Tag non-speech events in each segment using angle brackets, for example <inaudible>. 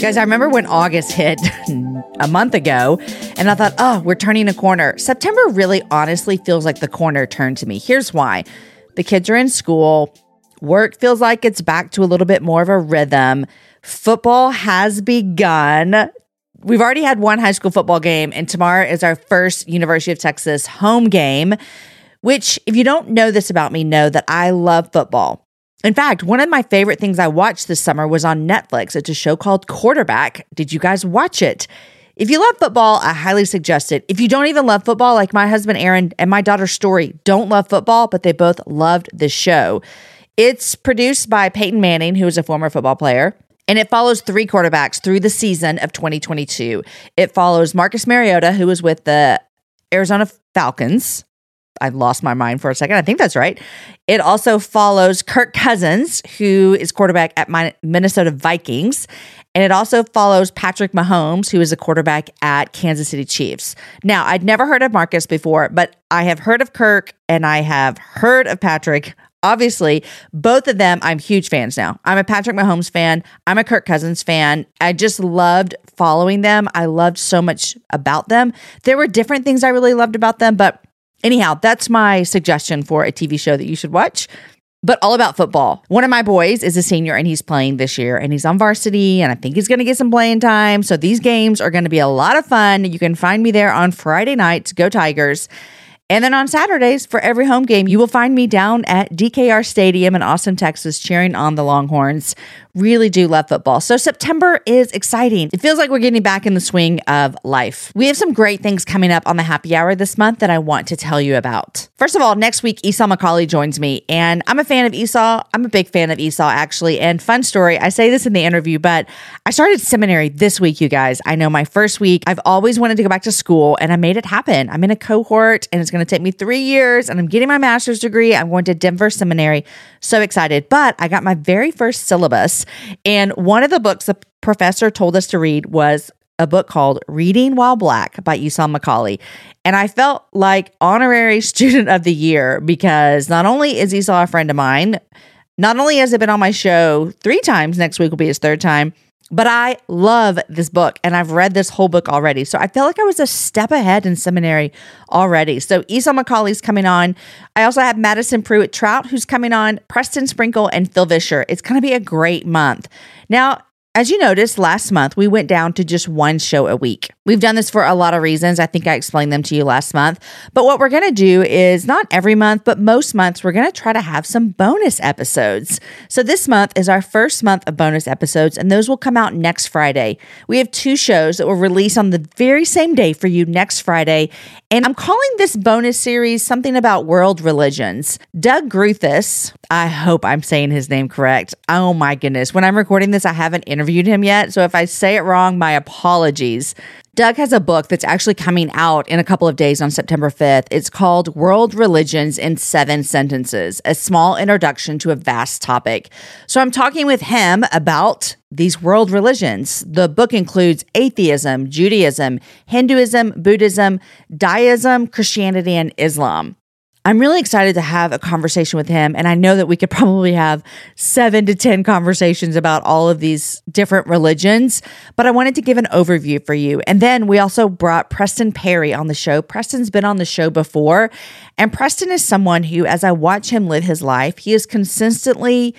Guys, I remember when August hit <laughs> a month ago and I thought, oh, we're turning a corner. September really honestly feels like the corner turned to me. Here's why the kids are in school, work feels like it's back to a little bit more of a rhythm, football has begun. We've already had one high school football game, and tomorrow is our first University of Texas home game. Which, if you don't know this about me, know that I love football. In fact, one of my favorite things I watched this summer was on Netflix. It's a show called Quarterback. Did you guys watch it? If you love football, I highly suggest it. If you don't even love football, like my husband Aaron and my daughter Story don't love football, but they both loved this show. It's produced by Peyton Manning, who is a former football player. And it follows three quarterbacks through the season of 2022. It follows Marcus Mariota, who was with the Arizona Falcons. I lost my mind for a second. I think that's right. It also follows Kirk Cousins, who is quarterback at Minnesota Vikings. And it also follows Patrick Mahomes, who is a quarterback at Kansas City Chiefs. Now, I'd never heard of Marcus before, but I have heard of Kirk and I have heard of Patrick. Obviously, both of them, I'm huge fans now. I'm a Patrick Mahomes fan. I'm a Kirk Cousins fan. I just loved following them. I loved so much about them. There were different things I really loved about them, but Anyhow, that's my suggestion for a TV show that you should watch, but all about football. One of my boys is a senior and he's playing this year and he's on varsity and I think he's going to get some playing time. So these games are going to be a lot of fun. You can find me there on Friday nights. Go Tigers. And then on Saturdays, for every home game, you will find me down at DKR Stadium in Austin, Texas, cheering on the Longhorns. Really do love football. So September is exciting. It feels like we're getting back in the swing of life. We have some great things coming up on the happy hour this month that I want to tell you about. First of all, next week, Esau McCaulley joins me, and I'm a fan of Esau. I'm a big fan of Esau, actually. And fun story, I say this in the interview, but I started seminary this week, you guys. I know my first week, I've always wanted to go back to school, and I made it happen. I'm in a cohort, and it's going to take me three years, and I'm getting my master's degree. I'm going to Denver Seminary. So excited. But I got my very first syllabus, and one of the books the professor told us to read was a book called Reading While Black by Esau McCaulley. And I felt like honorary <laughs> student of the year because not only is Esau a friend of mine, not only has it been on my show three times, next week will be his third time, but I love this book and I've read this whole book already. So I felt like I was a step ahead in seminary already. So Esau McCaulley's coming on. I also have Madison Prewett Troutt who's coming on, Preston Sprinkle, and Phil Vischer. It's going to be a great month. Now, as you noticed, last month we went down to just one show a week. We've done this for a lot of reasons. I think I explained them to you last month. But what we're going to do is not every month, but most months, we're going to try to have some bonus episodes. So this month is our first month of bonus episodes, and those will come out next Friday. We have two shows that will release on the very same day for you next Friday. And I'm calling this bonus series something about world religions. Doug Groothuis, I hope I'm saying his name correct. Oh my goodness. When I'm recording this, I haven't interviewed him yet. So if I say it wrong, my apologies. Doug has a book that's actually coming out in a couple of days on September 5th. It's called World Religions in Seven Sentences, a small introduction to a vast topic. So I'm talking with him about these world religions. The book includes atheism, Judaism, Hinduism, Buddhism, Daoism, Christianity, and Islam. I'm really excited to have a conversation with him. And I know that we could <laughs> probably have seven to 10 conversations about all of these different religions, but I wanted to give an overview for you. And then we also brought Preston Perry on the show. Preston's been on the show before. And Preston is someone who, as I watch him live his life, he is consistently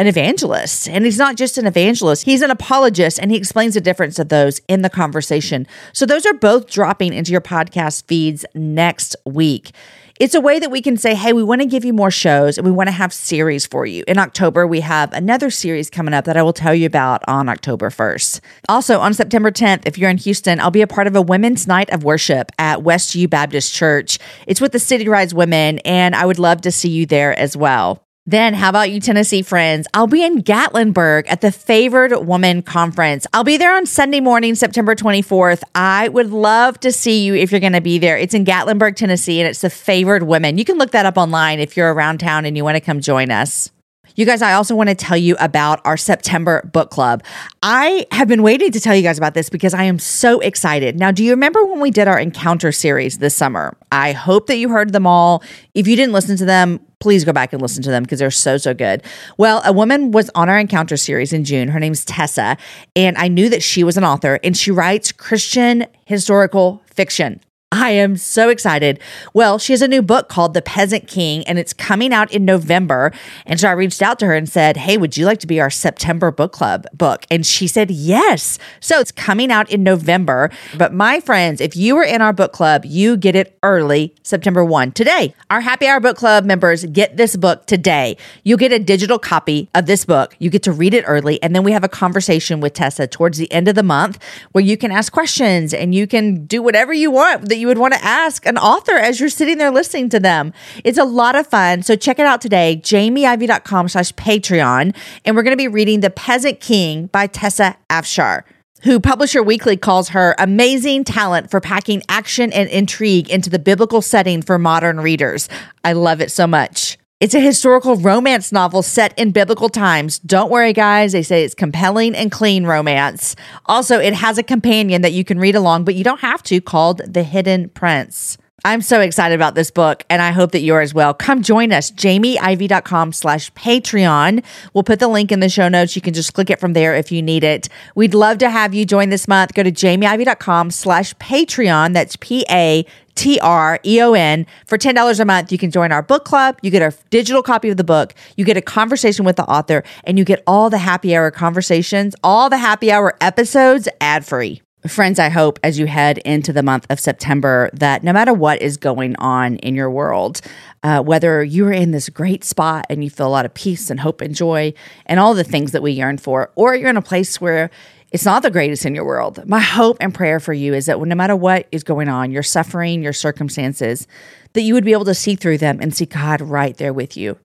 an evangelist. And he's not just an evangelist, he's an apologist, and he explains the difference of those in the conversation. So those are both dropping into your podcast feeds next week. It's a way that we can say, hey, we want to give you more shows and we want to have series for you. In October, we have another series coming up that I will tell you about on October 1st. Also, on September 10th, if you're in Houston, I'll be a part of a women's night of worship at West U Baptist Church. It's with the CityRise Women, and I would love to see you there as well. Then, how about you, Tennessee friends? I'll be in Gatlinburg at the Favored Woman Conference. I'll be there on Sunday morning, September 24th. I would love to see you if you're going to be there. It's in Gatlinburg, Tennessee, and it's the Favored Women. You can look that up online if you're around town and you want to come join us. You guys, I also want to tell you about our September book club. I have been waiting to tell you guys about this because I am so excited. Now, do you remember when we did our encounter series this summer? I hope that you heard them all. If you didn't listen to them, please go back and listen to them because they're so, so good. Well, a woman was on our encounter series in June. Her name's Tessa, and I knew that she was an author and she writes Christian historical fiction. I am so excited. Well, she has a new book called The Peasant King, and it's coming out in November. And so I reached out to her and said, Hey, would you like to be our September book club book? And she said, Yes. So it's coming out in November. But my friends, if you are in our book club, you get it early, September 1, today. Our Happy Hour Book Club members get this book today. You get a digital copy of this book. You get to read it early. And then we have a conversation with Tessa towards the end of the month where you can ask questions and you can do whatever you want that you would want to ask an author as you're sitting there listening to them. It's a lot of fun. So check it out today, jamieivey.com slash Patreon. And we're going to be reading The Peasant King by Tessa Afshar who Publisher Weekly calls her amazing talent for packing action and intrigue into the biblical setting for modern readers. I love it so much. It's a historical romance novel set in biblical times. Don't worry, guys. They say it's compelling and clean romance. Also, it has a companion that you can read along, but you don't have to, called The Hidden Prince. I'm so excited about this book, and I hope that you're as well. Come join us, jamieivey.com slash Patreon. We'll put the link in the show notes. You can just click it from there if you need it. We'd love to have you join this month. Go to jamieivey.com slash Patreon. That's P-A T R E O N. For $10 a month, you can join our book club. You get a digital copy of the book. You get a conversation with the author, and you get all the happy hour conversations, all the happy hour episodes ad free. Friends, I hope as you head into the month of September that no matter what is going on in your world, uh, whether you're in this great spot and you feel a lot of peace and hope and joy and all the things that we yearn for, or you're in a place where it's not the greatest in your world. My hope and prayer for you is that no matter what is going on, your suffering, your circumstances, that you would be able to see through them and see God right there with you.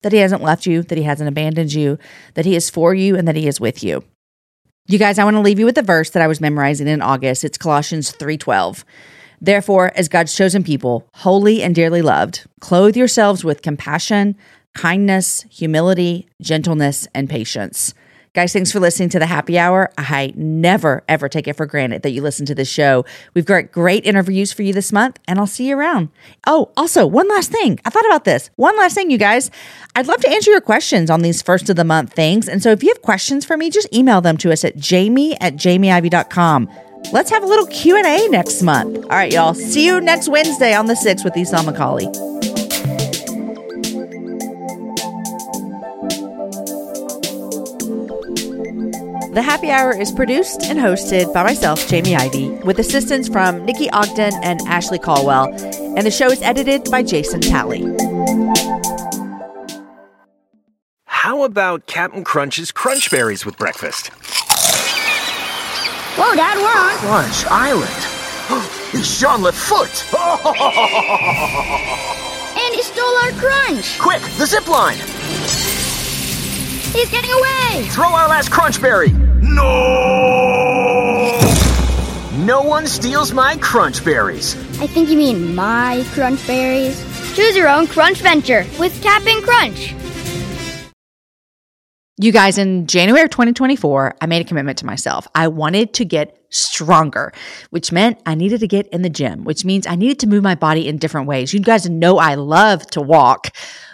That He hasn't left you, that He hasn't abandoned you, that He is for you, and that He is with you. You guys, I want to leave you with a verse that I was memorizing in August. It's Colossians 3:12. Therefore, as God's chosen people, holy and dearly loved, clothe yourselves with compassion, kindness, humility, gentleness, and patience. Guys, thanks for listening to the happy hour. I never, ever take it for granted that you listen to this show. We've got great interviews for you this month, and I'll see you around. Oh, also, one last thing. I thought about this. One last thing, you guys. I'd love to answer your questions on these first of the month things. And so if you have questions for me, just email them to us at jamie at jamieivey.com. Let's have a little Q&A next month. All right, y'all. See you next Wednesday on the 6th with Esau McCaulley. The Happy Hour is produced and hosted by myself, Jamie Ivey, with assistance from Nikki Ogden and Ashley Caldwell, and the show is edited by Jason Talley. How about Captain Crunch's Crunch Berries with breakfast? Whoa, Dad, we're on. Crunch Island. <gasps> it's Jean LaFoote. <laughs> And he stole our crunch. Quick, the zip line. He's getting away. Throw our last Crunch Berry. No! no one steals my crunch berries. I think you mean my crunch berries. Choose your own crunch venture with Cap'n Crunch. You guys, in January of 2024, I made a commitment to myself. I wanted to get stronger, which meant I needed to get in the gym, which means I needed to move my body in different ways. You guys know I love to walk.